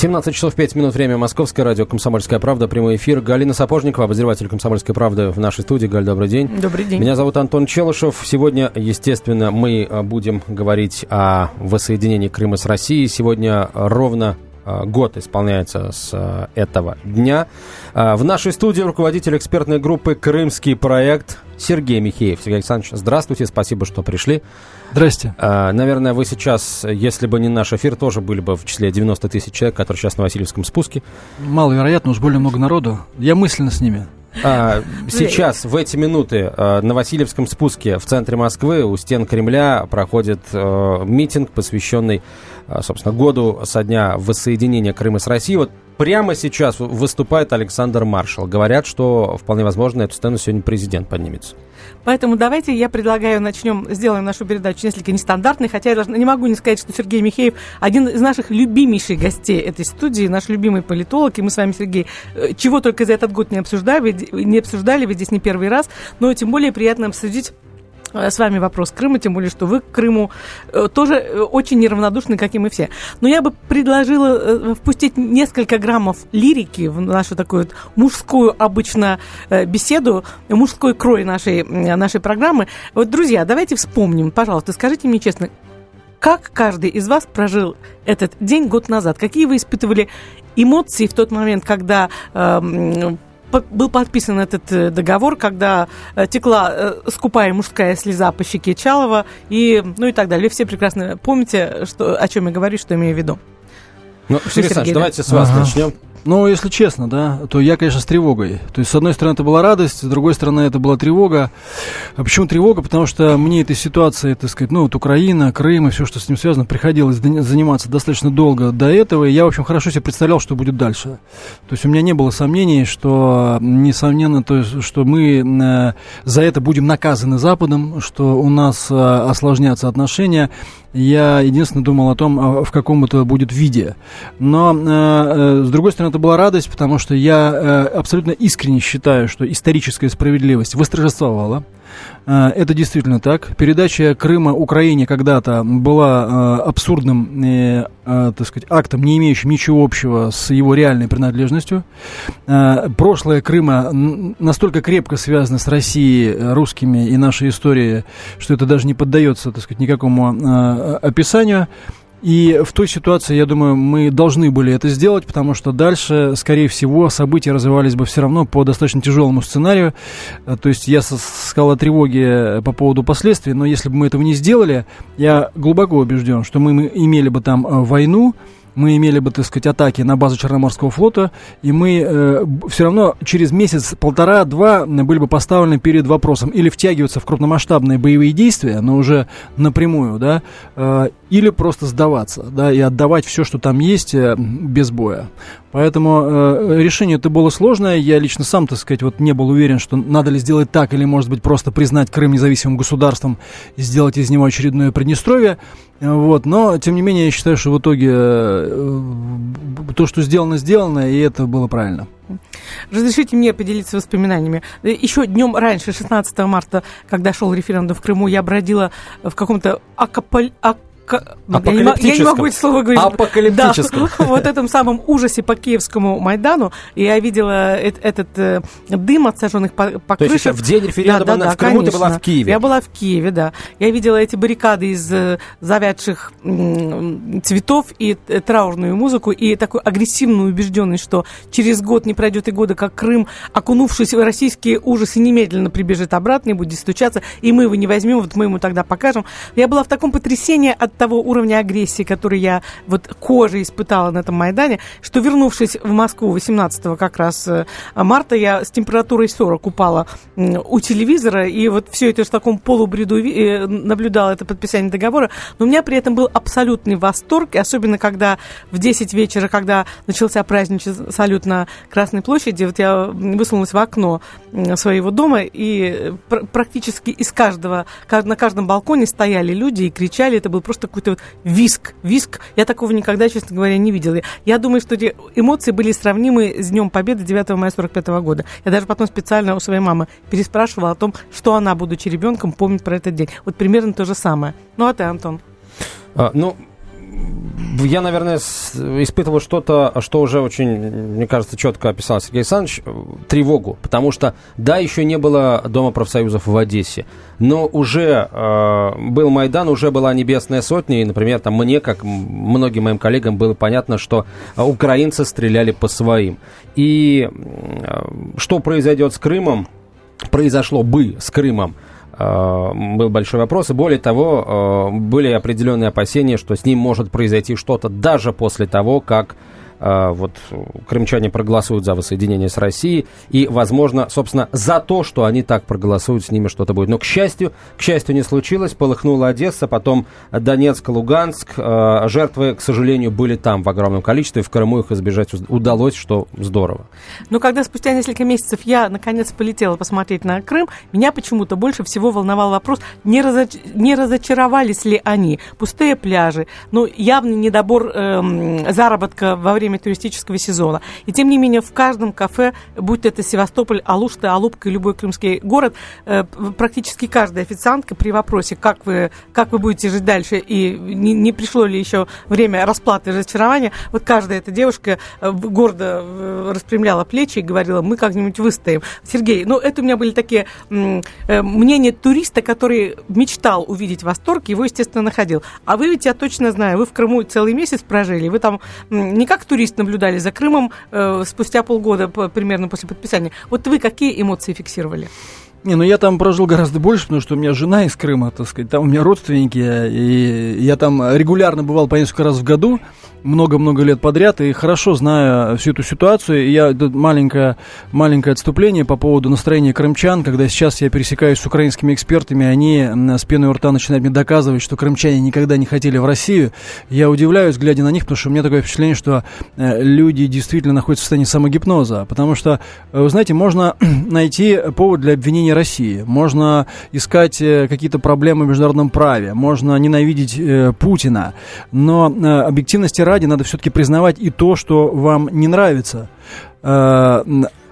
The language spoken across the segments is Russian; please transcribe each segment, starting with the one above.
17 часов 5 минут время. Московское радио «Комсомольская правда». Прямой эфир. Галина Сапожникова, обозреватель «Комсомольской правды» в нашей студии. Галь, добрый день. Добрый день. Меня зовут Антон Челышев. Сегодня, естественно, мы а, будем говорить о воссоединении Крыма с Россией. Сегодня ровно год исполняется с а, этого дня. В нашей студии руководитель экспертной группы «Крымский проект» Сергей Михеев. Сергей Александрович, здравствуйте, спасибо, что пришли. Здрасте. Наверное, вы сейчас, если бы не наш эфир, тоже были бы в числе 90 тысяч человек, которые сейчас на Васильевском спуске. Маловероятно, уж более много народу. Я мысленно с ними. А, сейчас, в эти минуты, а, на Васильевском спуске в центре Москвы у стен Кремля проходит а, митинг, посвященный, собственно, году со дня воссоединения Крыма с Россией. Вот прямо сейчас выступает Александр Маршал. Говорят, что вполне возможно эту сцену сегодня президент поднимется. Поэтому давайте я предлагаю начнем, сделаем нашу передачу несколько нестандартной, хотя я даже не могу не сказать, что Сергей Михеев один из наших любимейших гостей этой студии, наш любимый политолог, и мы с вами, Сергей, э, чего только за этот год не обсуждали, не обсуждали, вы здесь не первый раз, но тем более приятно обсудить с вами вопрос Крыма, тем более, что вы к Крыму э, тоже э, очень неравнодушны, как и мы все. Но я бы предложила впустить несколько граммов лирики в нашу такую вот мужскую обычно беседу, мужской крой нашей, нашей программы. Вот, друзья, давайте вспомним, пожалуйста, скажите мне честно, как каждый из вас прожил этот день год назад? Какие вы испытывали эмоции в тот момент, когда э, был подписан этот э, договор, когда э, текла э, скупая мужская слеза по щеке Чалова и, ну и так далее. Вы все прекрасно помните, что, о чем я говорю, что имею в виду. Ну, Сергей Александрович, давайте с вас ага. начнем. Ну, если честно, да, то я, конечно, с тревогой. То есть, с одной стороны, это была радость, с другой стороны, это была тревога. А почему тревога? Потому что мне этой ситуации, так сказать, ну, вот Украина, Крым и все, что с ним связано, приходилось заниматься достаточно долго до этого. И я, в общем, хорошо себе представлял, что будет дальше. То есть, у меня не было сомнений, что, несомненно, то есть, что мы э, за это будем наказаны Западом, что у нас э, осложнятся отношения. Я единственное думал о том, а, в каком это будет виде. Но, э, с другой стороны, это была радость, потому что я э, абсолютно искренне считаю, что историческая справедливость восторжествовала. Э, это действительно так. Передача Крыма Украине когда-то была э, абсурдным, э, так сказать, актом, не имеющим ничего общего с его реальной принадлежностью. Прошлое Крыма настолько крепко связано с Россией, русскими и нашей историей, что это даже не поддается, так сказать, никакому описанию. И в той ситуации, я думаю, мы должны были это сделать, потому что дальше, скорее всего, события развивались бы все равно по достаточно тяжелому сценарию. Э, то есть я сказал о тревоге по поводу последствий, но если бы мы этого не сделали, я глубоко убежден, что мы имели бы там э, войну, мы имели бы, так сказать, атаки на базу Черноморского флота, и мы э, все равно через месяц, полтора-два были бы поставлены перед вопросом или втягиваться в крупномасштабные боевые действия, но уже напрямую, да, э, или просто сдаваться, да, и отдавать все, что там есть, э, без боя. Поэтому э, решение это было сложное. Я лично сам, так сказать, вот не был уверен, что надо ли сделать так, или, может быть, просто признать Крым независимым государством и сделать из него очередное Приднестровье. Вот. Но, тем не менее, я считаю, что в итоге э, то, что сделано, сделано, и это было правильно. Разрешите мне поделиться воспоминаниями. Еще днем раньше, 16 марта, когда шел референдум в Крыму, я бродила в каком-то акаполь... ак я не, я не могу эти слова говорить. Апокалиптическом. Да, вот этом самом ужасе по Киевскому Майдану. И я видела этот э, дым от сожженных по, по То. Есть в день референдума да, да, да, в Крыму конечно. ты была в Киеве? Я была в Киеве, да. Я видела эти баррикады из э, завядших цветов и э, траурную музыку, и такую агрессивную убежденность, что через год не пройдет и года, как Крым, окунувшись в российские ужасы, немедленно прибежит обратно и будет стучаться, и мы его не возьмем, вот мы ему тогда покажем. Я была в таком потрясении от того уровня агрессии, который я вот кожей испытала на этом Майдане, что вернувшись в Москву 18 как раз э, марта, я с температурой 40 упала у телевизора, и вот все это в таком полубреду э, наблюдала это подписание договора, но у меня при этом был абсолютный восторг, особенно когда в 10 вечера, когда начался праздничный салют на Красной площади, вот я высунулась в окно своего дома, и практически из каждого, на каждом балконе стояли люди и кричали, это был просто какой-то виск, виск. Я такого никогда, честно говоря, не видела. Я думаю, что эти эмоции были сравнимы с Днем Победы 9 мая 45 года. Я даже потом специально у своей мамы переспрашивала о том, что она, будучи ребенком, помнит про этот день. Вот примерно то же самое. Ну, а ты, Антон? А, ну, я, наверное, испытывал что-то, что уже очень, мне кажется, четко описал Сергей Александрович, э, тревогу. Потому что, да, еще не было Дома профсоюзов в Одессе, но уже э, был Майдан, уже была Небесная Сотня, и, например, там мне, как многим моим коллегам, было понятно, что украинцы стреляли по своим. И э, что произойдет с Крымом, произошло бы с Крымом, Э, был большой вопрос. И более того, э, были определенные опасения, что с ним может произойти что-то даже после того, как вот крымчане проголосуют за воссоединение с Россией, и, возможно, собственно, за то, что они так проголосуют, с ними что-то будет. Но, к счастью, к счастью, не случилось, полыхнула Одесса, потом Донецк, Луганск, а, жертвы, к сожалению, были там в огромном количестве, в Крыму их избежать удалось, что здорово. Но когда спустя несколько месяцев я, наконец, полетела посмотреть на Крым, меня почему-то больше всего волновал вопрос, не, разоч... не разочаровались ли они. Пустые пляжи, ну, явный недобор эм, заработка во время время туристического сезона. И тем не менее в каждом кафе, будь это Севастополь, Алушта, Алупка и любой крымский город, э, практически каждая официантка при вопросе, как вы, как вы будете жить дальше и не, не пришло ли еще время расплаты и разочарования, вот каждая эта девушка э, гордо э, распрямляла плечи и говорила, мы как-нибудь выстоим. Сергей, ну это у меня были такие мнения туриста, который мечтал увидеть восторг, его, естественно, находил. А вы ведь, я точно знаю, вы в Крыму целый месяц прожили, вы там не как турист, туристы наблюдали за Крымом э, спустя полгода примерно после подписания. Вот вы какие эмоции фиксировали? Не, ну я там прожил гораздо больше, потому что у меня жена из Крыма, так сказать, там у меня родственники, и я там регулярно бывал по несколько раз в году много-много лет подряд и хорошо знаю всю эту ситуацию. Я маленькое, маленькое отступление по поводу настроения крымчан, когда сейчас я пересекаюсь с украинскими экспертами, они с пеной у рта начинают мне доказывать, что крымчане никогда не хотели в Россию. Я удивляюсь, глядя на них, потому что у меня такое впечатление, что э, люди действительно находятся в состоянии самогипноза. Потому что, э, вы знаете, можно найти повод для обвинения России, можно искать э, какие-то проблемы в международном праве, можно ненавидеть Путина, но объективности ради надо все-таки признавать и то, что вам не нравится. Э,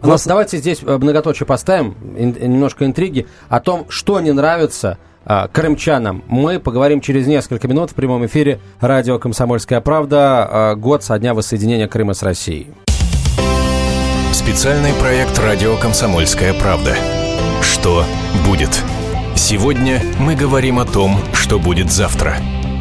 вот нас... давайте здесь э, многоточие поставим, немножко интриги, о том, что не нравится э, крымчанам. Мы поговорим через несколько минут в прямом эфире радио «Комсомольская правда». Год со дня воссоединения Крыма с Россией. Специальный проект «Радио Комсомольская правда». Что будет? Сегодня мы говорим о том, что будет завтра –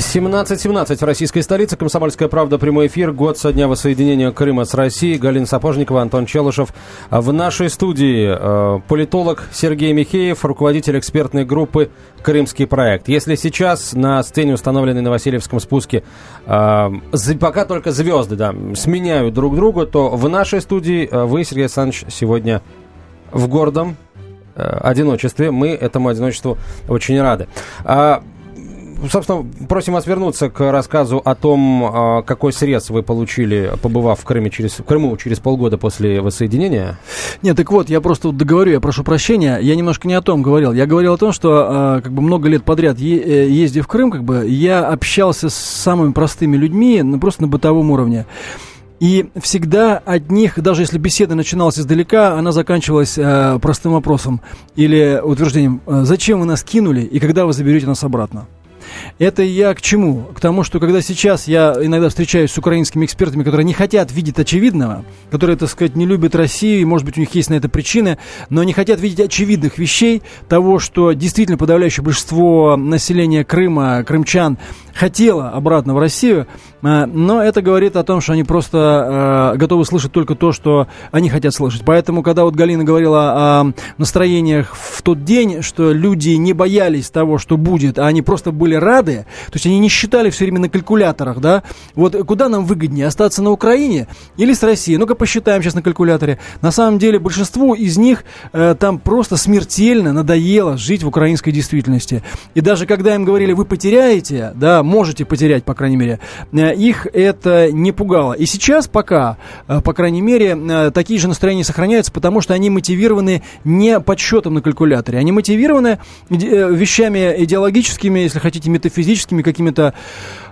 17.17 в российской столице. Комсомольская правда. Прямой эфир. Год со дня воссоединения Крыма с Россией. Галина Сапожникова, Антон Челышев. В нашей студии э, политолог Сергей Михеев, руководитель экспертной группы «Крымский проект». Если сейчас на сцене, установленной на Васильевском спуске, э, пока только звезды да, сменяют друг друга, то в нашей студии э, вы, Сергей Александрович, сегодня в гордом одиночестве. Мы этому одиночеству очень рады. Собственно, просим вас вернуться к рассказу о том, а, какой срез вы получили, побывав в Крыме через, в Крыму через полгода после воссоединения. Нет, так вот, я просто договорю, я прошу прощения, я немножко не о том говорил. Я говорил о том, что а, как бы много лет подряд э, ездив в Крым, как бы я общался с самыми простыми людьми, ну, просто на бытовом уровне. И всегда от них, даже если беседа начиналась издалека, она заканчивалась э, простым вопросом или утверждением, «Э, зачем вы нас кинули и когда вы заберете нас обратно. Это я к чему? К тому, что когда сейчас я иногда встречаюсь с украинскими экспертами, которые не хотят видеть очевидного, которые, так сказать, не любят Россию, и, может быть, у них есть на это причины, но не хотят видеть очевидных вещей, того, что действительно подавляющее большинство населения Крыма, крымчан, хотела обратно в Россию, э, но это говорит о том, что они просто э, готовы слышать только то, что они хотят слышать. Поэтому, когда вот Галина говорила о настроениях в тот день, что люди не боялись того, что будет, а они просто были рады, то есть они не считали все время на калькуляторах, да, вот куда нам выгоднее, остаться на Украине или с Россией? Ну-ка посчитаем сейчас на калькуляторе. На самом деле большинству из них э, там просто смертельно надоело жить в украинской действительности. И даже когда им говорили, вы потеряете, да, можете потерять, по крайней мере, э, их это не пугало. И сейчас пока, э, по крайней мере, э, такие же настроения сохраняются, потому что они мотивированы не подсчетом на калькуляторе, они мотивированы вещами идеологическими, если хотите, метафизическими, какими-то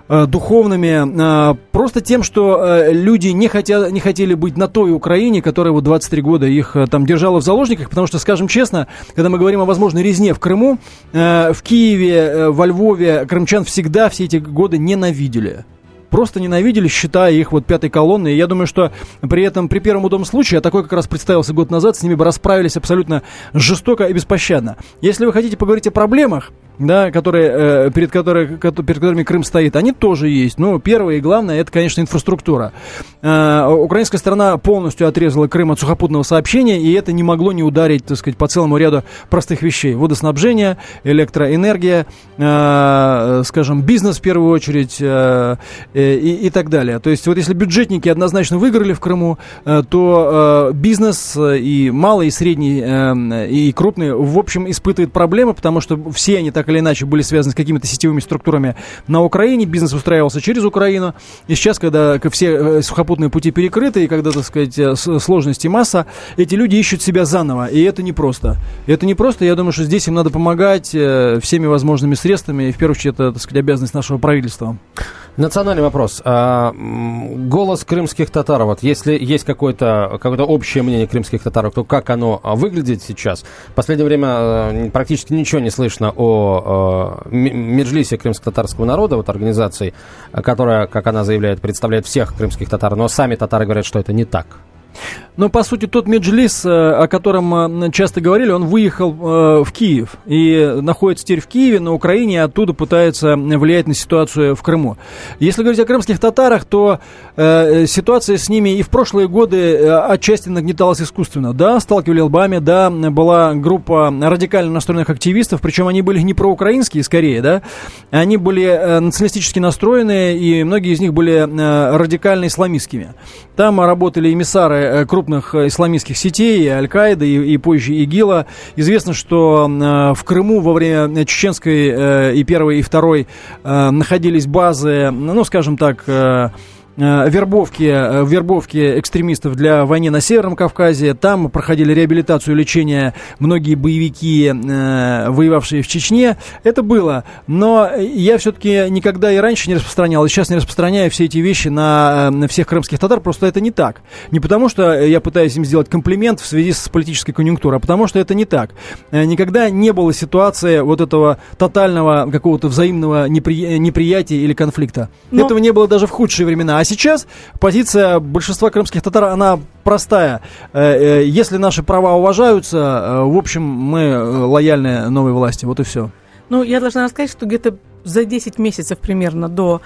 духовными, просто тем, что люди не, хотят, не хотели быть на той Украине, которая вот 23 года их там держала в заложниках, потому что, скажем честно, когда мы говорим о возможной резне в Крыму, в Киеве, во Львове крымчан всегда все эти годы ненавидели просто ненавидели, считая их вот пятой колонной. И я думаю, что при этом, при первом удобном случае, а такой как раз представился год назад, с ними бы расправились абсолютно жестоко и беспощадно. Если вы хотите поговорить о проблемах, да, которые, э, перед, которые, перед которыми Крым стоит, они тоже есть. Но первое и главное, это, конечно, инфраструктура. Э, украинская сторона полностью отрезала Крым от сухопутного сообщения, и это не могло не ударить, так сказать, по целому ряду простых вещей. Водоснабжение, электроэнергия, э, скажем, бизнес в первую очередь э, э, и, и так далее. То есть вот если бюджетники однозначно выиграли в Крыму, э, то э, бизнес и малый, и средний, э, и крупный, в общем, испытывает проблемы, потому что все они так или иначе были связаны с какими-то сетевыми структурами на Украине, бизнес устраивался через Украину. И сейчас, когда все э, сухопутные пути перекрыты, и когда, так сказать, э, сложности масса, эти люди ищут себя заново, и это непросто. Это непросто, я думаю, что здесь им надо помогать э, всеми возможными средствами, и в первую очередь это, так сказать, обязанность нашего правительства. Национальный вопрос. А, голос крымских татар, вот если есть какое-то какое общее мнение крымских татар, то как оно выглядит сейчас? В последнее время практически ничего не слышно о э, Меджлисе крымско-татарского народа, вот организации, которая, как она заявляет, представляет всех крымских татар, но сами татары говорят, что это не так. Но, по сути, тот Меджлис, э, о котором э, часто говорили, он выехал э, в Киев и находится теперь в Киеве, на Украине, и оттуда пытается влиять на ситуацию в Крыму. Если говорить о крымских татарах, то ситуация с ними и в прошлые годы отчасти нагнеталась искусственно. Да, сталкивали лбами, да, была группа радикально настроенных активистов, причем они были не проукраинские, скорее, да, они были националистически настроенные, и многие из них были радикально исламистскими. Там работали эмиссары крупных крупных э, исламистских сетей, и Аль-Каиды, и, и позже ИГИЛа. Известно, что э, в Крыму во время чеченской э, и первой, и второй э, находились базы, ну, скажем так, э, Э, вербовки, э, вербовки экстремистов для войны на Северном Кавказе. Там проходили реабилитацию, лечение многие боевики, э, воевавшие в Чечне. Это было. Но я все-таки никогда и раньше не распространял, и сейчас не распространяю все эти вещи на, на всех крымских татар. Просто это не так. Не потому, что я пытаюсь им сделать комплимент в связи с политической конъюнктурой, а потому, что это не так. Никогда не было ситуации вот этого тотального какого-то взаимного непри... неприятия или конфликта. Но... Этого не было даже в худшие времена. А сейчас позиция большинства крымских татар, она простая. Э, э, если наши права уважаются, э, в общем, мы лояльны новой власти. Вот и все. Ну, я должна сказать, что где-то за 10 месяцев примерно до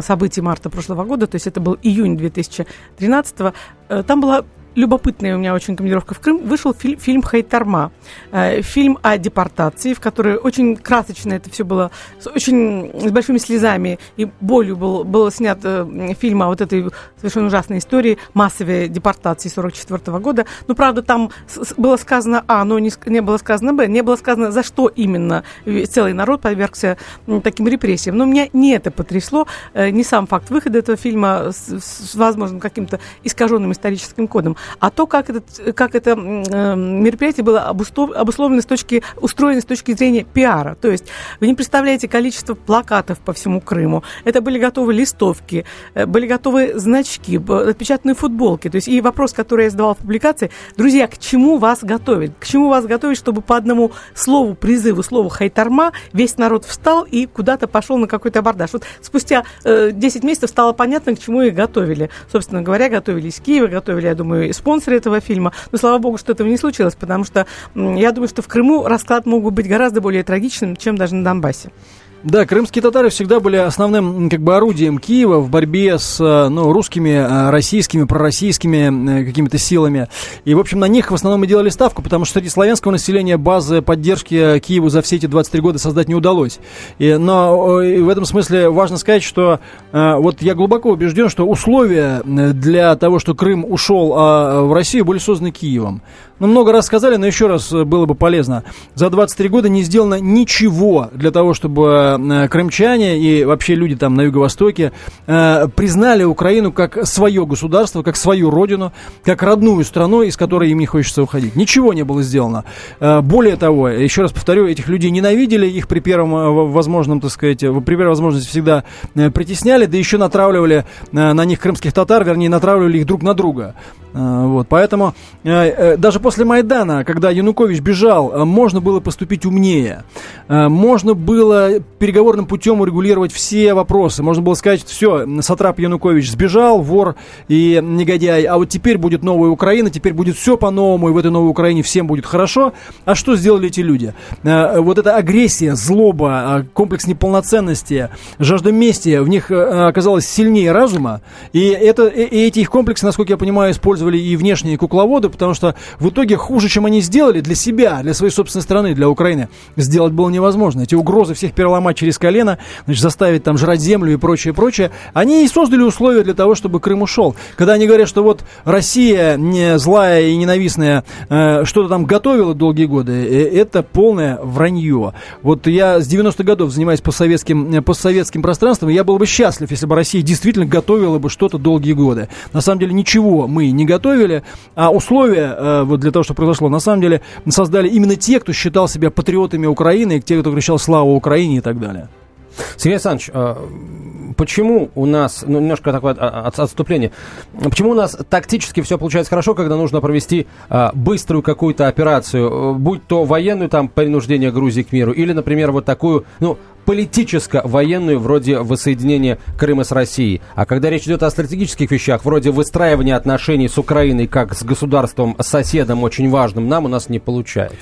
событий марта прошлого года, то есть это был июнь 2013, там была любопытная у меня очень командировка в Крым, вышел фильм, фильм «Хайтарма». Э, фильм о депортации, в которой очень красочно это все было, с очень с большими слезами и болью был, был снят э, фильм о вот этой совершенно ужасной истории массовой депортации 44 года. Но, правда, там с, было сказано А, но не, не было сказано Б, не было сказано, за что именно целый народ подвергся таким репрессиям. Но меня не это потрясло, э, не сам факт выхода этого фильма с, с возможным каким-то искаженным историческим кодом, а то, как, этот, как это э, мероприятие было обусловлено с точки, устроено с точки зрения пиара. То есть вы не представляете количество плакатов по всему Крыму. Это были готовы листовки, э, были готовы значки, отпечатанные футболки. То есть и вопрос, который я задавал в публикации, друзья, к чему вас готовить? К чему вас готовить, чтобы по одному слову, призыву, слову хайтарма весь народ встал и куда-то пошел на какой-то абордаж? Вот спустя э, 10 месяцев стало понятно, к чему их готовили. Собственно говоря, готовили из Киева, готовили, я думаю, спонсоры этого фильма. Но слава богу, что этого не случилось, потому что я думаю, что в Крыму расклад мог бы быть гораздо более трагичным, чем даже на Донбассе. Да, крымские татары всегда были основным как бы орудием Киева в борьбе с э, ну, русскими, э, российскими, пророссийскими э, какими-то силами. И, в общем, на них в основном и делали ставку, потому что среди славянского населения базы поддержки Киеву за все эти 23 года создать не удалось. И, но и в этом смысле важно сказать, что вот я глубоко убежден, что условия для того, что Крым ушел а, в Россию, были созданы Киевом. Ну, много раз сказали, но еще раз было бы полезно. За 23 года не сделано ничего для того, чтобы э, крымчане и вообще люди там на Юго-Востоке э, признали Украину как свое государство, как свою родину, как родную страну, из которой им не хочется уходить. Ничего не было сделано. Э, более того, еще раз повторю, этих людей ненавидели, их при первом возможном, так сказать, при первой возможности всегда притесняли, да еще натравливали на них крымских татар, вернее, натравливали их друг на друга. Вот, поэтому даже после Майдана, когда Янукович бежал, можно было поступить умнее. Можно было переговорным путем урегулировать все вопросы. Можно было сказать, все, Сатрап Янукович сбежал, вор и негодяй, а вот теперь будет новая Украина, теперь будет все по-новому, и в этой новой Украине всем будет хорошо. А что сделали эти люди? Вот эта агрессия, злоба, комплекс неполноценности, жажда мести в них оказалась сильнее разума, и, это, и эти их комплексы, насколько я понимаю, использовали и внешние кукловоды, потому что в итоге хуже, чем они сделали для себя, для своей собственной страны, для Украины, сделать было невозможно. Эти угрозы всех переломать через колено, значит, заставить там жрать землю и прочее, прочее, они и создали условия для того, чтобы Крым ушел. Когда они говорят, что вот Россия не злая и ненавистная э, что-то там готовила долгие годы, э, это полное вранье. Вот я с 90-х годов занимаюсь постсоветским, э, постсоветским пространством, и я был бы счастлив, если бы Россия действительно готовила бы что-то долгие годы. На самом деле ничего мы не готовили, а условия э, вот для того, что произошло, на самом деле создали именно те, кто считал себя патриотами Украины, те, кто кричал «Слава Украине» и так далее. Сергей Александрович, э, почему у нас, ну, немножко такое отступление, почему у нас тактически все получается хорошо, когда нужно провести а, быструю какую-то операцию, э, будь то военную, там, принуждение Грузии к миру, или, например, вот такую, ну, политическо-военную, вроде воссоединения Крыма с Россией. А когда речь идет о стратегических вещах, вроде выстраивания отношений с Украиной как с государством-соседом очень важным, нам у нас не получается.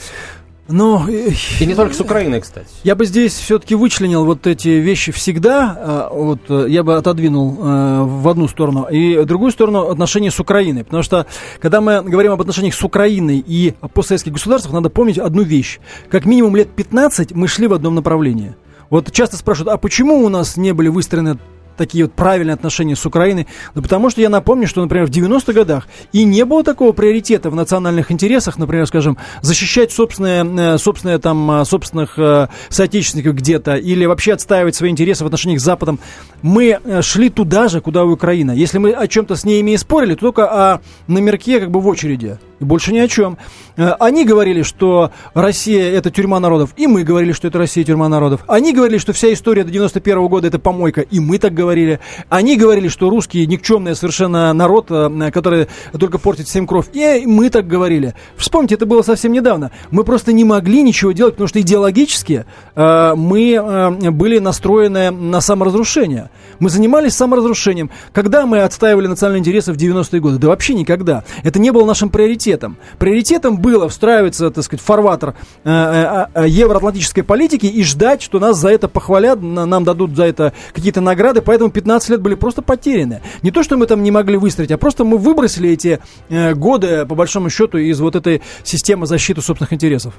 Но... И не только с Украиной, кстати. Я бы здесь все-таки вычленил вот эти вещи всегда. А, вот э, я бы отодвинул э, в одну сторону. И другую сторону отношения с Украиной. Потому что, когда мы говорим об отношениях с Украиной и постсоветских государствах, надо помнить одну вещь. Как минимум лет 15 мы шли в одном направлении. Вот часто спрашивают, а почему у нас не были выстроены такие вот правильные отношения с Украиной? Ну, потому что я напомню, что, например, в 90-х годах и не было такого приоритета в национальных интересах, например, скажем, защищать собственные, э, собственные там, э, собственных э, соотечественников где-то или вообще отстаивать свои интересы в отношениях с Западом. Мы шли туда же, куда и Украина. Если мы о чем-то с ними и спорили, то только о номерке как бы в очереди. И больше ни о чем. Они говорили, что Россия это тюрьма народов, и мы говорили, что это Россия тюрьма народов. Они говорили, что вся история до 91 -го года это помойка, и мы так говорили говорили. Они говорили, что русские никчемный совершенно народ, э, который только портит всем кровь. И мы так говорили. Вспомните, это было совсем недавно. Мы просто не могли ничего делать, потому что идеологически э, мы э, были настроены на саморазрушение. Мы занимались саморазрушением. Когда мы отстаивали национальные интересы в 90-е годы? Да вообще никогда. Это не было нашим приоритетом. Приоритетом было встраиваться, так сказать, в фарватер э, э, евроатлантической политики и ждать, что нас за это похвалят, нам дадут за это какие-то награды. Поэтому 15 лет были просто потеряны. Не то, что мы там не могли выстроить, а просто мы выбросили эти э, годы, по большому счету, из вот этой системы защиты собственных интересов.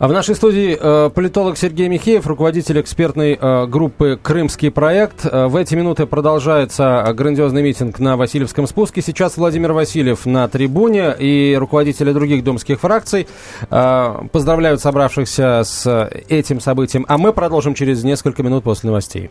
А в нашей студии э, политолог Сергей Михеев, руководитель экспертной э, группы «Крымский проект». Э, в эти минуты продолжается грандиозный митинг на Васильевском спуске. Сейчас Владимир Васильев на трибуне и руководители других домских фракций поздравляют собравшихся с этим событием. А мы продолжим через несколько минут после новостей.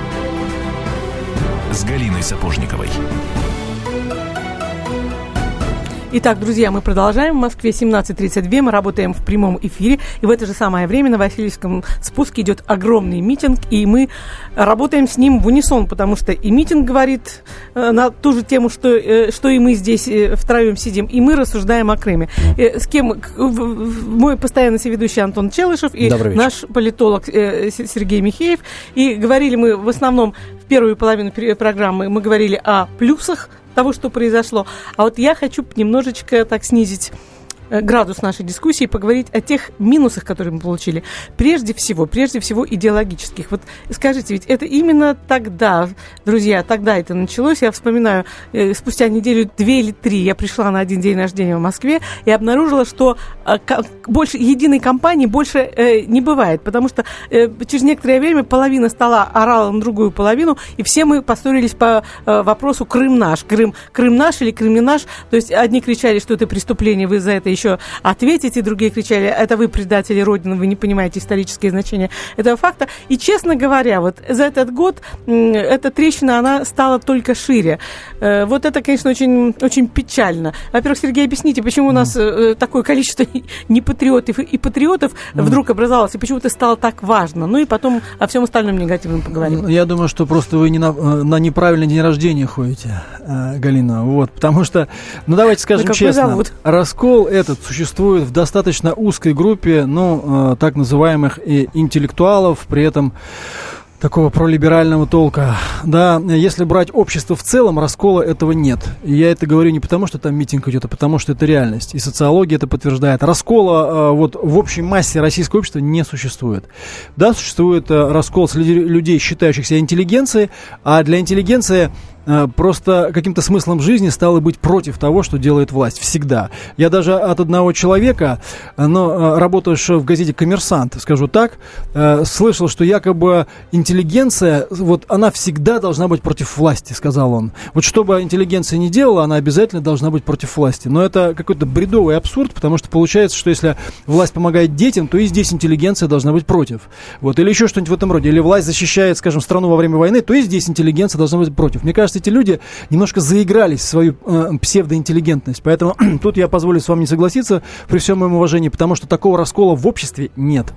с Галиной Сапожниковой. Итак, друзья, мы продолжаем. В Москве 17.32. Мы работаем в прямом эфире. И в это же самое время на Васильевском спуске идет огромный митинг. И мы работаем с ним в унисон, потому что и митинг говорит э, на ту же тему, что, э, что и мы здесь э, втроем сидим. И мы рассуждаем о Крыме. Э, с кем? К, в, мой постоянно ведущий Антон Челышев и наш политолог э, Сергей Михеев. И говорили мы в основном в первую половину программы мы говорили о плюсах того, что произошло. А вот я хочу немножечко так снизить градус нашей дискуссии, поговорить о тех минусах, которые мы получили. Прежде всего, прежде всего идеологических. Вот скажите, ведь это именно тогда, друзья, тогда это началось. Я вспоминаю, э, спустя неделю, две или три я пришла на один день рождения в Москве и обнаружила, что э, больше единой компании больше не бывает, потому что через некоторое время половина стола орала на другую половину, и все мы поссорились по вопросу Крым наш, Крым, Крым наш или Крым не наш. То есть одни кричали, что это преступление, вы за это еще еще ответить, и другие кричали, это вы предатели Родины, вы не понимаете историческое значение этого факта. И, честно говоря, вот за этот год эта трещина, она стала только шире. Э, вот это, конечно, очень, очень печально. Во-первых, Сергей, объясните, почему у нас э, такое количество непатриотов и патриотов вдруг образовалось, и почему это стало так важно. Ну и потом о всем остальном негативном поговорим. Я думаю, что просто вы не на, э, на неправильный день рождения ходите, Галина. Вот, потому что, ну давайте скажем ну, честно, зовут? раскол это этот существует в достаточно узкой группе, ну, э, так называемых и интеллектуалов, при этом такого пролиберального толка. Да, если брать общество в целом, раскола этого нет. И я это говорю не потому, что там митинг идет, а потому, что это реальность. И социология это подтверждает. Раскола э, вот в общей массе российского общества не существует. Да, существует э, раскол среди людей, считающихся интеллигенцией, а для интеллигенции Э, просто каким-то смыслом жизни стало быть против того, что делает власть. Всегда. Я даже от одного человека, э, но э, работающего в газете «Коммерсант», скажу так, слышал, что якобы интеллигенция, вот она всегда должна быть против власти, сказал он. Вот что бы интеллигенция не делала, она обязательно должна быть против власти. Но это какой-то бредовый абсурд, потому что получается, что если власть помогает детям, то и здесь интеллигенция должна быть против. Вот. Или еще что-нибудь в этом роде. Или власть защищает, скажем, страну во время войны, то и здесь интеллигенция должна быть против. Мне кажется, кажется, эти люди немножко заигрались в свою э, псевдоинтеллигентность. Поэтому тут я позволю с вами не согласиться при всем моем уважении, потому что такого раскола в обществе нет.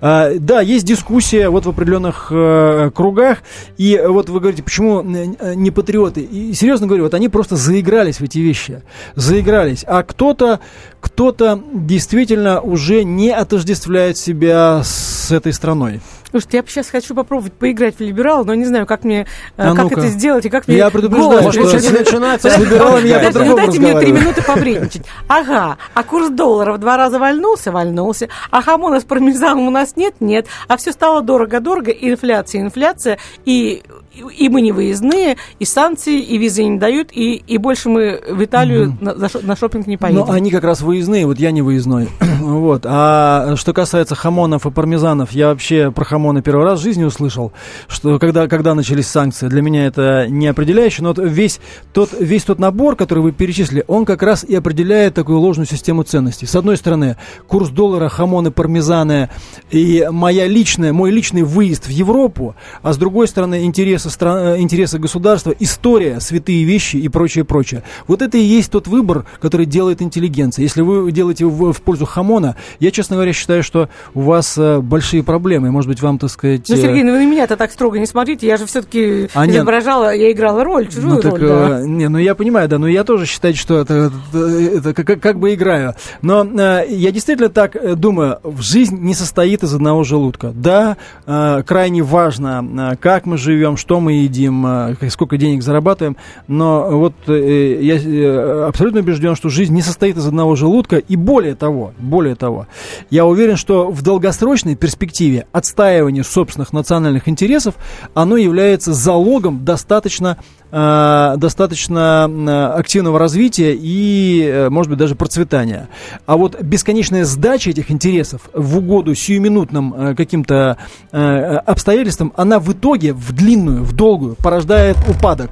А, да, есть дискуссия вот в определенных э, кругах, и вот вы говорите, почему э, не патриоты? И серьезно говорю, вот они просто заигрались в эти вещи, заигрались. А кто-то, кто-то действительно уже не отождествляет себя с этой страной. Слушайте, я сейчас хочу попробовать поиграть в либерал, но не знаю, как мне, э, а как это сделать и как мне Я предупреждаю, голос что если начинается с либералами, я по-другому Дайте мне три минуты побредничать. Ага, а курс доллара в два раза вальнулся? Вальнулся. А хамона с пармезаном у нас нет? Нет. А все стало дорого-дорого, инфляция, инфляция, и и мы не выездные, и санкции, и визы не дают, и, и больше мы в Италию mm-hmm. на, на шопинг не поедем. Ну, они как раз выездные, вот я не выездной. вот. А что касается хамонов и пармезанов, я вообще про хамоны первый раз в жизни услышал, что когда, когда начались санкции, для меня это не определяющее, но весь тот, весь тот набор, который вы перечислили, он как раз и определяет такую ложную систему ценностей. С одной стороны, курс доллара, хамоны, пармезаны и моя личная, мой личный выезд в Европу, а с другой стороны, интересы интересы, стран, э, интересы государства, история, святые вещи и прочее, прочее. Вот это и есть тот выбор, который делает интеллигенция. Если вы делаете в, в пользу хамона, я, честно говоря, считаю, что у вас э, большие проблемы. Может быть, вам, так сказать... Ну, Сергей, ну вы на меня-то так строго не смотрите. Я же все-таки а, изображала, нет. я играла роль, чужую ну, так, роль. Да. Э, не, ну я понимаю, да, но я тоже считаю, что это, это, это как, как бы играю. Но э, я действительно так э, думаю, жизнь не состоит из одного желудка. Да, э, крайне важно, э, как мы живем, что мы едим, а, сколько денег зарабатываем. Но вот э, я э, абсолютно убежден, что жизнь не состоит из одного желудка. И более того, более того, я уверен, что в долгосрочной перспективе отстаивание собственных национальных интересов, оно является залогом достаточно Э, достаточно э, активного развития и, э, может быть, даже процветания. А вот бесконечная сдача этих интересов в угоду сиюминутным каким-то обстоятельствам, она в итоге в длинную, в долгую порождает упадок.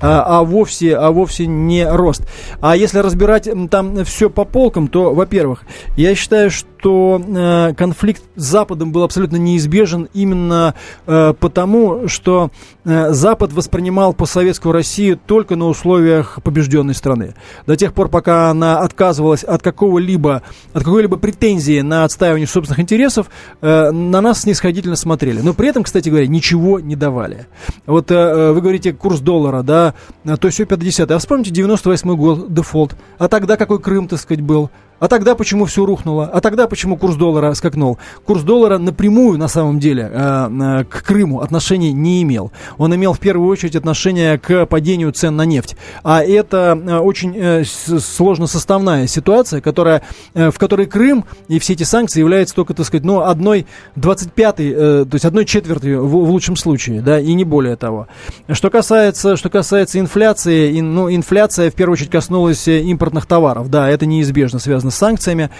А, а, вовсе, а вовсе не рост. А если разбирать там все по полкам, то, во-первых, я считаю, что э, конфликт с Западом был абсолютно неизбежен именно э, потому, что э, Запад воспринимал постсоветскую Россию только на условиях побежденной страны. До тех пор, пока она отказывалась от какого-либо, от какой-либо претензии на отстаивание собственных интересов, на нас снисходительно смотрели. Но при этом, кстати говоря, ничего не давали. Вот вы говорите курс доллара, да, то все 50 А вспомните 98 год, дефолт. А тогда какой Крым, так сказать, был? А тогда почему все рухнуло? А тогда почему курс доллара скакнул? Курс доллара напрямую, на самом деле, э, э, к Крыму отношения не имел. Он имел в первую очередь отношение к падению цен на нефть. А это э, очень сложно составная ситуация, которая, в которой Крым и все эти санкции являются только, так сказать, ну, одной 25-й, э, то есть одной четвертью в, лучшем случае, да, и не более того. Что касается, что касается инфляции, ин, ну, инфляция в первую очередь коснулась импортных товаров. Да, это неизбежно связано связано с санкциями.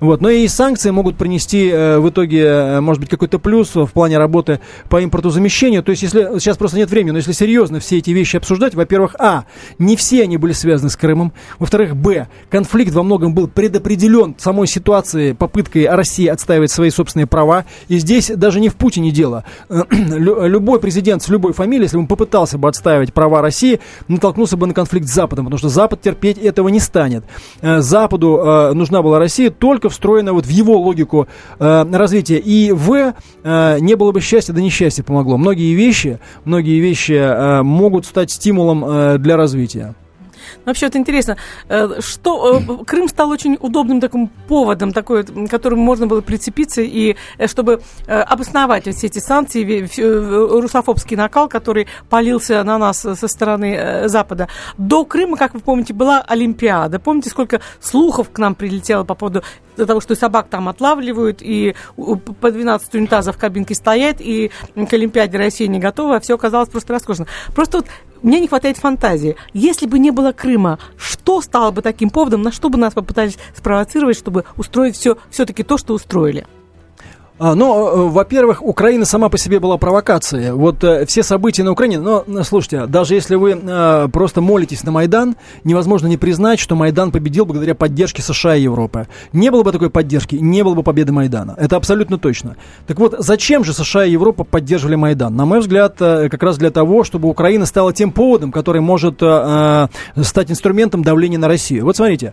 Вот. Но и санкции могут принести э, в итоге, э, может быть, какой-то плюс в плане работы по импортозамещению. То есть, если сейчас просто нет времени, но если серьезно все эти вещи обсуждать, во-первых, а, не все они были связаны с Крымом. Во-вторых, б, конфликт во многом был предопределен самой ситуацией, попыткой России отстаивать свои собственные права. И здесь даже не в Путине дело. Любой президент с любой фамилией, если бы он попытался бы отстаивать права России, натолкнулся бы на конфликт с Западом, потому что Запад терпеть этого не станет. Э, Западу нужна была Россия, только встроена вот в его логику э, развития. И в э, не было бы счастья, да несчастье помогло. Многие вещи, многие вещи э, могут стать стимулом э, для развития. Вообще, это интересно, э, что э, Крым стал очень удобным таким поводом, такой, к которому можно было прицепиться, и э, чтобы обосновать все эти санкции, русофобский накал, который полился на нас со стороны Запада. До Крыма, как вы помните, была Олимпиада. Помните, сколько слухов к нам прилетело по поводу того, что собак там отлавливают, и по 12 унитазов в кабинке стоят, и к Олимпиаде Россия не готова, а все оказалось просто роскошно. Просто вот мне не хватает фантазии. Если бы не было Крыма, что стало бы таким поводом, на что бы нас попытались спровоцировать, чтобы устроить все, все-таки то, что устроили? А, ну, э, во-первых, Украина сама по себе была провокацией. Вот э, все события на Украине, но, э, слушайте, даже если вы э, просто молитесь на Майдан, невозможно не признать, что Майдан победил благодаря поддержке США и Европы. Не было бы такой поддержки, не было бы победы Майдана. Это абсолютно точно. Так вот, зачем же США и Европа поддерживали Майдан? На мой взгляд, э, как раз для того, чтобы Украина стала тем поводом, который может э, э стать инструментом давления на Россию. Вот смотрите,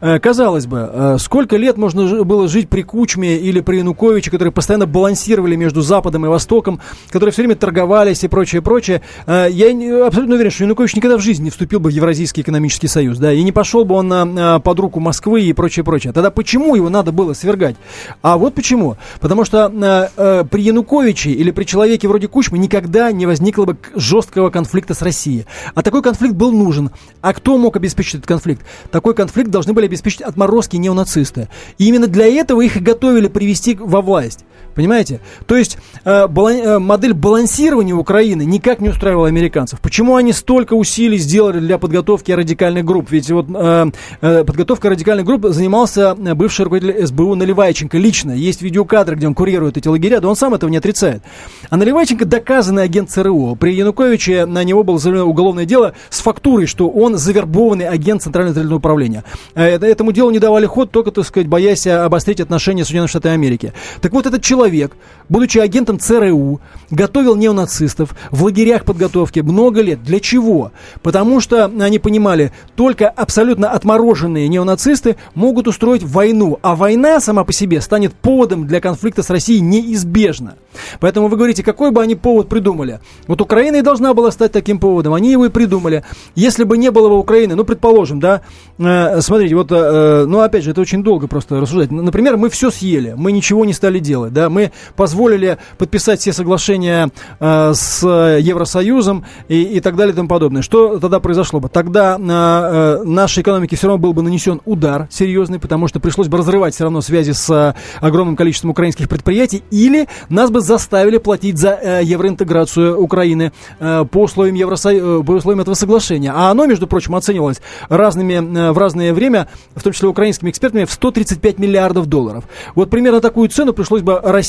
э, казалось бы, э, сколько лет можно было жить при Кучме или при Януковиче, который которые постоянно балансировали между Западом и Востоком, которые все время торговались и прочее, прочее. Э, я абсолютно уверен, что Янукович никогда в жизни не вступил бы в Евразийский экономический союз, да, и не пошел бы он на, под руку Москвы и прочее, прочее. Тогда почему его надо было свергать? А вот почему. Потому что э, э, при Януковиче или при человеке вроде Кучмы никогда не возникло бы жесткого конфликта с Россией. А такой конфликт был нужен. А кто мог обеспечить этот конфликт? Такой конфликт должны были обеспечить отморозки неонацисты. И именно для этого их и готовили привести во власть. Понимаете? То есть э, балан, э, модель балансирования Украины никак не устраивала американцев. Почему они столько усилий сделали для подготовки радикальных групп? Ведь вот э, э, подготовка радикальных групп занимался бывший руководитель СБУ Наливайченко лично. Есть видеокадры, где он курирует эти лагеря, да он сам этого не отрицает. А Наливайченко доказанный агент ЦРУ. При Януковиче на него было заведено уголовное дело с фактурой, что он завербованный агент Центрального центрального управления. Э, этому делу не давали ход, только, так сказать, боясь обострить отношения с Соединенными Штатами Америки. Так вот, этот человек человек, будучи агентом ЦРУ, готовил неонацистов в лагерях подготовки много лет. Для чего? Потому что они понимали, только абсолютно отмороженные неонацисты могут устроить войну, а война сама по себе станет поводом для конфликта с Россией неизбежно. Поэтому вы говорите, какой бы они повод придумали? Вот Украина и должна была стать таким поводом, они его и придумали. Если бы не было бы Украины, ну, предположим, да, э, смотрите, вот, э, ну, опять же, это очень долго просто рассуждать. Например, мы все съели, мы ничего не стали делать, да, мы позволили подписать все соглашения э, с Евросоюзом и, и так далее и тому подобное. Что тогда произошло бы? Тогда э, э, нашей экономике все равно был бы нанесен удар серьезный, потому что пришлось бы разрывать все равно связи с огромным количеством украинских предприятий, или нас бы заставили платить за э, евроинтеграцию Украины э, по, условиям Евросо... по условиям этого соглашения. А оно, между прочим, оценивалось разными, в разное время, в том числе украинскими экспертами, в 135 миллиардов долларов. Вот примерно такую цену пришлось бы России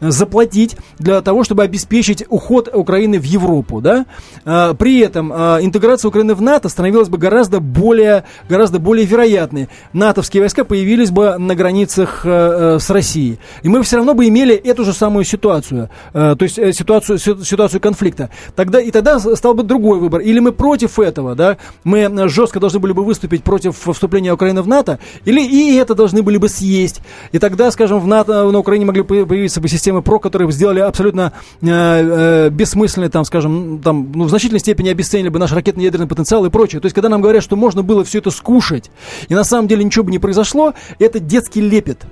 заплатить для того, чтобы обеспечить уход Украины в Европу. Да? При этом интеграция Украины в НАТО становилась бы гораздо более, гораздо более вероятной. натовские войска появились бы на границах с Россией. И мы все равно бы имели эту же самую ситуацию, э, то есть э, ситуацию, ситуацию конфликта. Тогда, и тогда стал бы другой выбор. Или мы против этого, да, мы э, жестко должны были бы выступить против вступления Украины в НАТО, или и это должны были бы съесть. И тогда, скажем, в НАТО, на Украине могли появиться бы системы ПРО, которые бы сделали абсолютно э, э, бессмысленные, там, скажем, там, ну, в значительной степени обесценили бы наш ракетно-ядерный потенциал и прочее. То есть, когда нам говорят, что можно было все это скушать, и на самом деле ничего бы не произошло, это детский лепет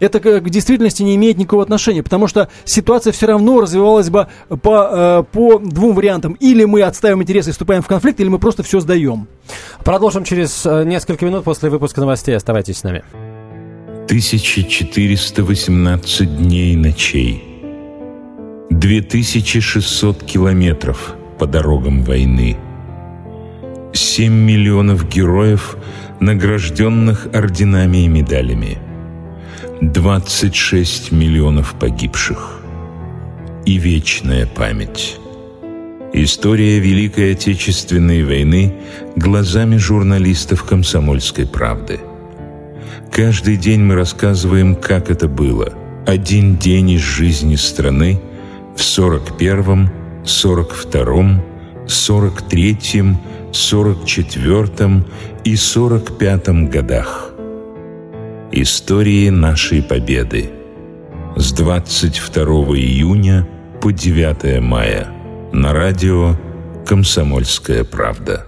это к действительности не имеет никакого отношения, потому что ситуация все равно развивалась бы по, э, по двум вариантам. Или мы отставим интересы и вступаем в конфликт, или мы просто все сдаем. Продолжим через э, несколько минут после выпуска новостей. Оставайтесь с нами. 1418 дней и ночей. 2600 километров по дорогам войны. 7 миллионов героев, награжденных орденами и медалями – 26 миллионов погибших и вечная память. История Великой Отечественной войны глазами журналистов «Комсомольской правды». Каждый день мы рассказываем, как это было. Один день из жизни страны в 41-м, 42-м, 43-м, 44-м и 45-м годах. Истории нашей победы. С 22 июня по 9 мая. На радио «Комсомольская правда».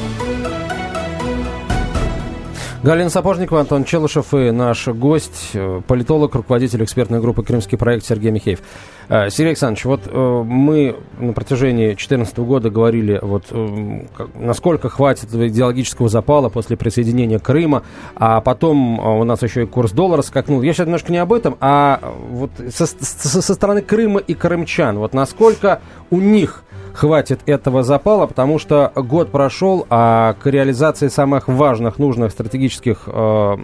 Галина Сапожникова, Антон Челышев и наш гость, э, политолог, руководитель экспертной группы «Крымский проект» Сергей Михеев. Э, Сергей Александрович, вот э, мы на протяжении 2014 года говорили, вот насколько хватит идеологического запала после присоединения Крыма, а потом у нас еще и курс доллара скакнул. Я сейчас немножко не об этом, а вот со, со, со стороны Крыма и крымчан, вот насколько у них хватит этого запала, потому что год прошел, а к реализации самых важных, нужных стратегических э,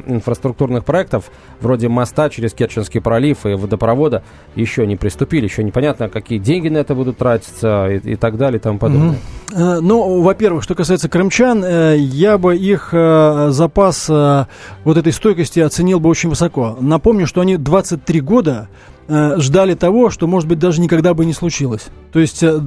инфраструктурных проектов, вроде моста через Керченский пролив и водопровода, еще не приступили. Еще непонятно, какие деньги на это будут тратиться и, и так далее и тому подобное. Mm-hmm. Ну, во-первых, что касается крымчан, э, я бы их э, запас вот этой стойкости оценил бы очень высоко. Напомню, что они 23 года ждали того, что, может быть, даже никогда бы не случилось. То есть э,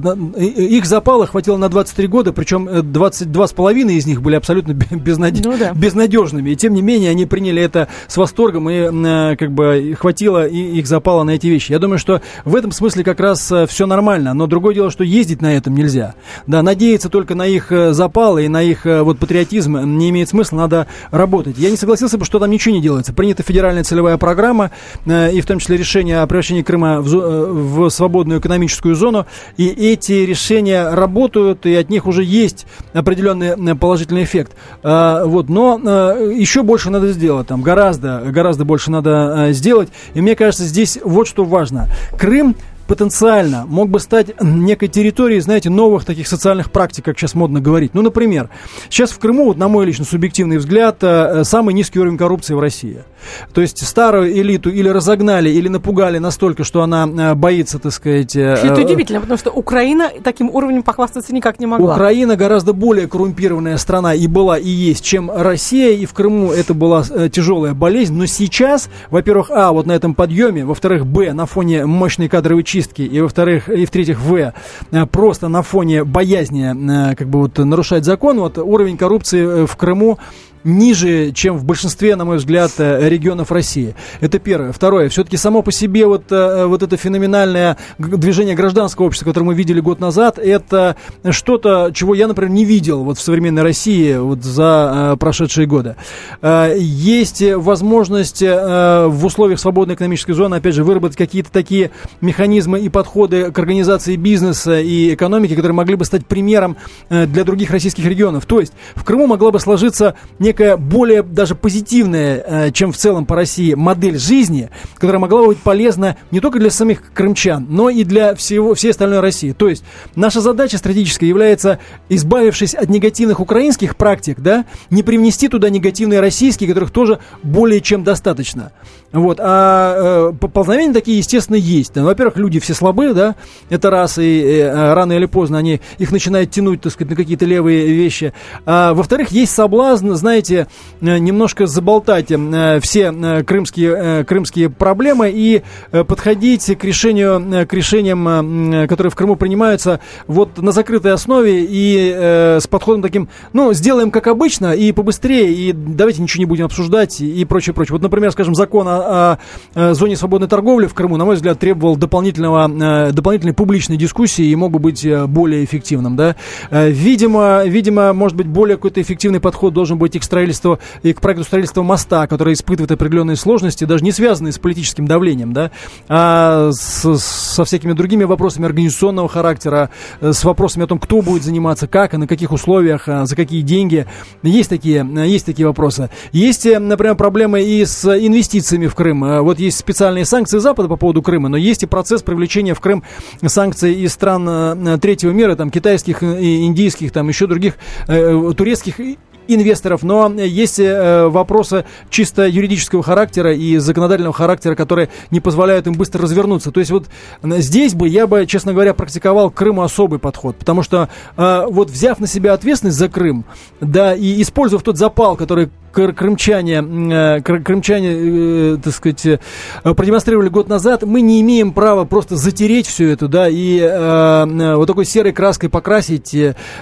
их запала хватило на 23 года, причем 22,5 э, из них были абсолютно безнад... ну, да. безнадежными. И тем не менее они приняли это с восторгом, и э, как бы хватило их запала на эти вещи. Я думаю, что в этом смысле как раз все нормально. Но другое дело, что ездить на этом нельзя. Да, надеяться только на их запал и на их вот патриотизм не имеет смысла, надо работать. Я не согласился бы, что там ничего не делается. Принята федеральная целевая программа, и в том числе решение о превращении Крыма в, в свободную экономическую зону и эти решения работают, и от них уже есть определенный э, положительный эффект. А, вот, но э, еще больше надо сделать, там, гораздо, гораздо больше надо э, сделать. И мне кажется, здесь вот что важно. Крым потенциально мог бы стать некой территорией, знаете, новых таких социальных практик, как сейчас модно говорить. Ну, например, сейчас в Крыму, вот на мой лично субъективный взгляд, самый низкий уровень коррупции в России. То есть старую элиту или разогнали, или напугали настолько, что она э, боится, так сказать... Э, это удивительно, потому что Украина таким уровнем похвастаться никак не могла. Украина гораздо более коррумпированная страна и была, и есть, чем Россия, и в Крыму это была э, тяжелая болезнь. Но сейчас, во-первых, а, вот на этом подъеме, во-вторых, б, на фоне мощной кадровой чистки, и во-вторых, и в-третьих, в, просто на фоне боязни как бы вот нарушать закон, вот уровень коррупции в Крыму ниже, чем в большинстве, на мой взгляд, э, регионов России. Это первое. Второе. Все-таки само по себе вот, э, вот это феноменальное движение гражданского общества, которое мы видели год назад, это что-то, чего я, например, не видел вот в современной России вот за прошедшие годы. Есть возможность в условиях свободной экономической зоны, опять же, выработать какие-то такие механизмы и подходы к организации бизнеса и экономики, которые могли бы стать примером для других российских регионов. То есть в Крыму могла бы сложиться некая более даже позитивная, э, чем в целом по России, модель жизни, которая могла бы быть полезна не только для самих крымчан, но и для всего, всей остальной России. То есть наша задача стратегическая является, избавившись от негативных украинских практик, да, не привнести туда негативные российские, которых тоже более чем достаточно. Вот. А э, поползновения такие, естественно, есть. Ну, во-первых, люди все слабые, да, это раз, и э, рано или поздно они их начинают тянуть, так сказать, на какие-то левые вещи. А, во-вторых, есть соблазн, знаете, э, немножко заболтать э, все э, крымские, крымские проблемы и подходить к решению, к решениям, которые в Крыму принимаются, вот на закрытой основе и с подходом таким, ну, сделаем как обычно и побыстрее, и давайте ничего не будем обсуждать и прочее, прочее. Вот, например, скажем, закон о о, зоне свободной торговли в Крыму, на мой взгляд, требовал дополнительного, дополнительной публичной дискуссии и мог бы быть более эффективным. Да? Видимо, видимо, может быть, более какой-то эффективный подход должен быть и к строительству, и к проекту строительства моста, который испытывает определенные сложности, даже не связанные с политическим давлением, да, а с, со всякими другими вопросами организационного характера, с вопросами о том, кто будет заниматься, как и на каких условиях, за какие деньги. Есть такие, есть такие вопросы. Есть, например, проблемы и с инвестициями в Крым. Э, вот есть специальные санкции Запада по поводу Крыма, но есть и процесс привлечения в Крым санкций из стран э, третьего мира, там, китайских, индийских, там, еще других, э, турецких инвесторов, но есть э, вопросы чисто юридического характера и законодательного характера, которые не позволяют им быстро развернуться. То есть вот здесь бы я бы, честно говоря, практиковал Крыму особый подход, потому что э, вот взяв на себя ответственность за Крым, да, и используя тот запал, который крымчане, э, крымчане, э, так сказать, э, продемонстрировали год назад, мы не имеем права просто затереть все это, да, и вот такой серой краской покрасить,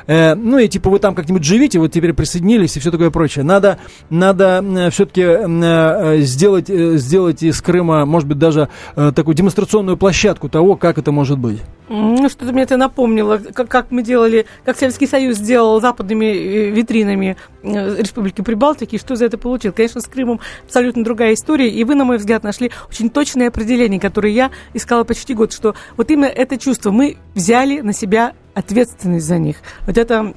ну и типа вы там как-нибудь живите, вот теперь присоединились и все такое прочее. Надо, надо все-таки сделать, сделать из Крыма, может быть, даже такую демонстрационную площадку того, как это может быть. Ну, что-то мне это напомнило, как, как мы делали, как Советский Союз сделал западными витринами Республики Прибалтики, что за это получил. Конечно, с Крымом абсолютно другая история, и вы, на мой взгляд, нашли очень точное определение, которое я искала почти год, что вот именно это чувство, мы взяли на себя ответственность за них. Вот это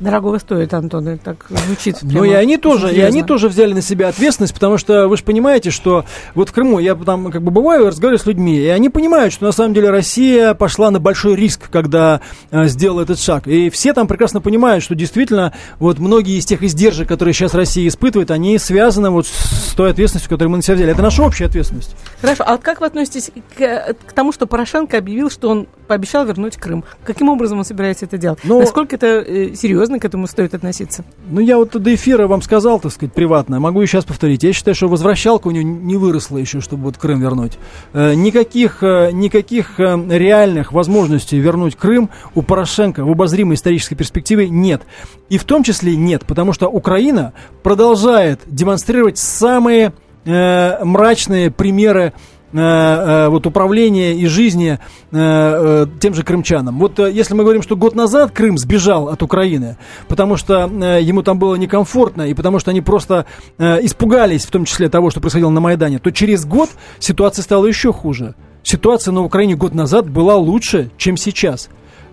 Дорогого стоит, Антон, это так звучит. Ну и они тоже, и они тоже взяли на себя ответственность, потому что вы же понимаете, что вот в Крыму я там как бы бываю, разговариваю с людьми, и они понимают, что на самом деле Россия пошла на большой риск, когда э, сделала этот шаг. И все там прекрасно понимают, что действительно вот многие из тех издержек, которые сейчас Россия испытывает, они связаны вот с той ответственностью, которую мы на себя взяли. Это наша общая ответственность. Хорошо, а как вы относитесь к, к тому, что Порошенко объявил, что он пообещал вернуть Крым? Каким образом он собирается это делать? Ну, Насколько это э, серьезно? Серьезно к этому стоит относиться? Ну, я вот до эфира вам сказал, так сказать, приватно. Могу и сейчас повторить. Я считаю, что возвращалка у него не выросла еще, чтобы вот Крым вернуть. Э, никаких, э, никаких э, реальных возможностей вернуть Крым у Порошенко в обозримой исторической перспективе нет. И в том числе нет, потому что Украина продолжает демонстрировать самые э, мрачные примеры вот управления и жизни э, тем же крымчанам. Вот если мы говорим, что год назад Крым сбежал от Украины, потому что ему там было некомфортно и потому что они просто испугались, в том числе того, что происходило на Майдане, то через год ситуация стала еще хуже. Ситуация на Украине год назад была лучше, чем сейчас.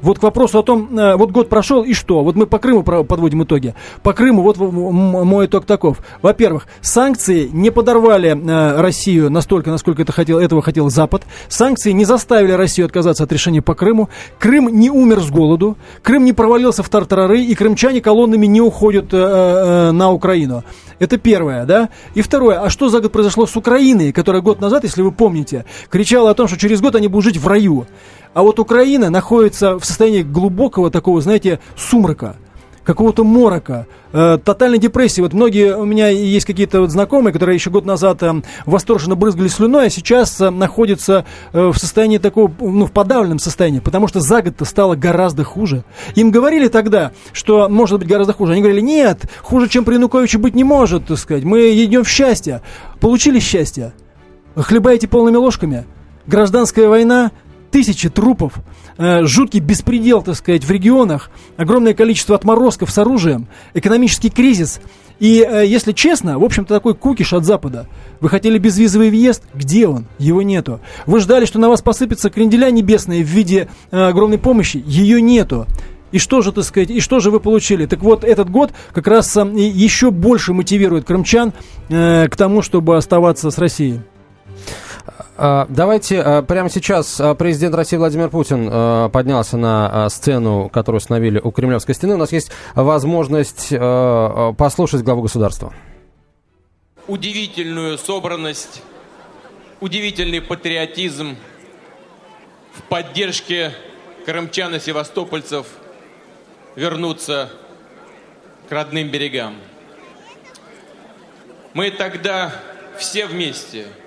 Вот к вопросу о том, э, вот год прошел и что? Вот мы по Крыму подводим итоги. По Крыму вот мой итог таков. Во-первых, санкции не подорвали э, Россию настолько, насколько это хотел, этого хотел Запад. Санкции не заставили Россию отказаться от решения по Крыму. Крым не умер с голоду. Крым не провалился в тартарары. И крымчане колоннами не уходят э, на Украину. Это первое, да? И второе, а что за год произошло с Украиной, которая год назад, если вы помните, кричала о том, что через год они будут жить в раю. А вот Украина находится в состоянии глубокого такого, знаете, сумрака. какого-то морока, э, тотальной депрессии. Вот многие у меня есть какие-то вот знакомые, которые еще год назад э, восторженно брызгали слюной, а сейчас э, находятся э, в состоянии такого, ну, в подавленном состоянии, потому что за год-то стало гораздо хуже. Им говорили тогда, что может быть гораздо хуже. Они говорили, нет, хуже, чем при Януковиче быть не может, так сказать. Мы идем в счастье. Получили счастье. Хлебаете полными ложками. Гражданская война, тысячи трупов, э, жуткий беспредел, так сказать, в регионах, огромное количество отморозков с оружием, экономический кризис. И, э, если честно, в общем-то, такой кукиш от Запада. Вы хотели безвизовый въезд? Где он? Его нету. Вы ждали, что на вас посыпется кренделя небесные в виде э, огромной помощи? Ее нету. И что же, так сказать, и что же вы получили? Так вот, этот год как раз еще больше мотивирует крымчан к тому, чтобы оставаться с Россией. А, давайте а, прямо сейчас а, президент России Владимир Путин поднялся на сцену, которую установили у Кремлевской стены. У нас есть возможность послушать главу государства. Удивительную собранность, удивительный патриотизм в поддержке крымчан и севастопольцев вернуться к родным берегам. Мы тогда все вместе –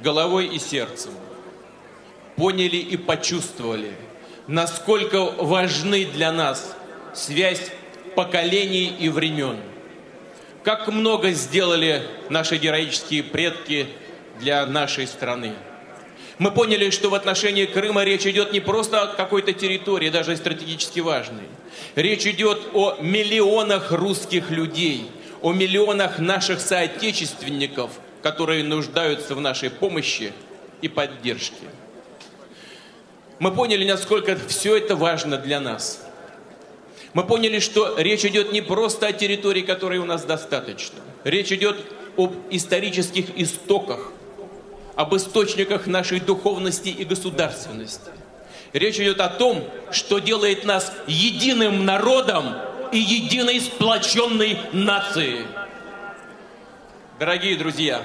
головой и сердцем поняли и почувствовали, насколько важны для нас связь поколений и времен. Как много сделали наши героические предки для нашей страны. Мы поняли, что в отношении Крыма речь идет не просто о какой-то территории, даже стратегически важной. Речь идет о миллионах русских людей, о миллионах наших соотечественников – которые нуждаются в нашей помощи и поддержке. Мы поняли, насколько все это важно для нас. Мы поняли, что речь идет не просто о территории, которой у нас достаточно. Речь идет об исторических истоках, об источниках нашей духовности и государственности. Речь идет о том, что делает нас единым народом и единой сплоченной нацией. Дорогие друзья,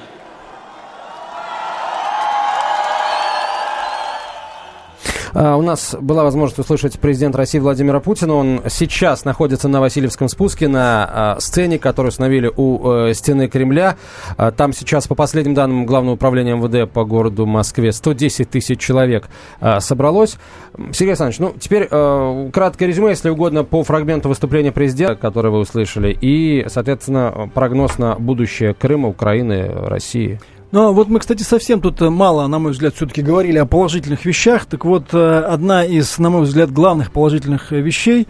у нас была возможность услышать президента России Владимира Путина. Он сейчас находится на Васильевском спуске, на а, сцене, которую установили у э, стены Кремля. А, там сейчас, по последним данным Главного управления МВД по городу Москве, 110 тысяч человек собралось. Сергей Александрович, ну, теперь э, краткое резюме, если угодно, по фрагменту выступления президента, который вы услышали, и, соответственно, прогноз на будущее Крыма, Украины, России. Ну, вот мы, кстати, совсем тут э, мало, на мой взгляд, все-таки говорили о положительных вещах. Так вот, э, одна из, на мой взгляд, главных положительных э, вещей,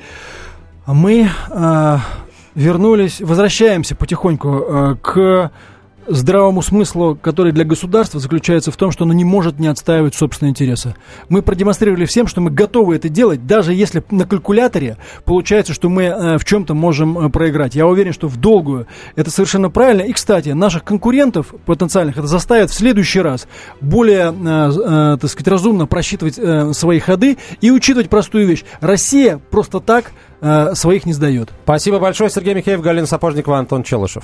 мы э, вернулись, возвращаемся потихоньку э, к здравому смыслу, который для государства заключается в том, что оно не может не отстаивать собственные интересы. Мы продемонстрировали всем, что мы готовы это делать, даже если на калькуляторе получается, что мы э, в чем-то можем э, проиграть. Я уверен, что в долгую это совершенно правильно. И, кстати, наших конкурентов потенциальных это заставит в следующий раз более, э, так сказать, разумно просчитывать свои ходы и учитывать простую вещь. Россия просто так своих не сдает. Спасибо большое, Сергей Михеев, Галина Сапожникова, Антон Челышев.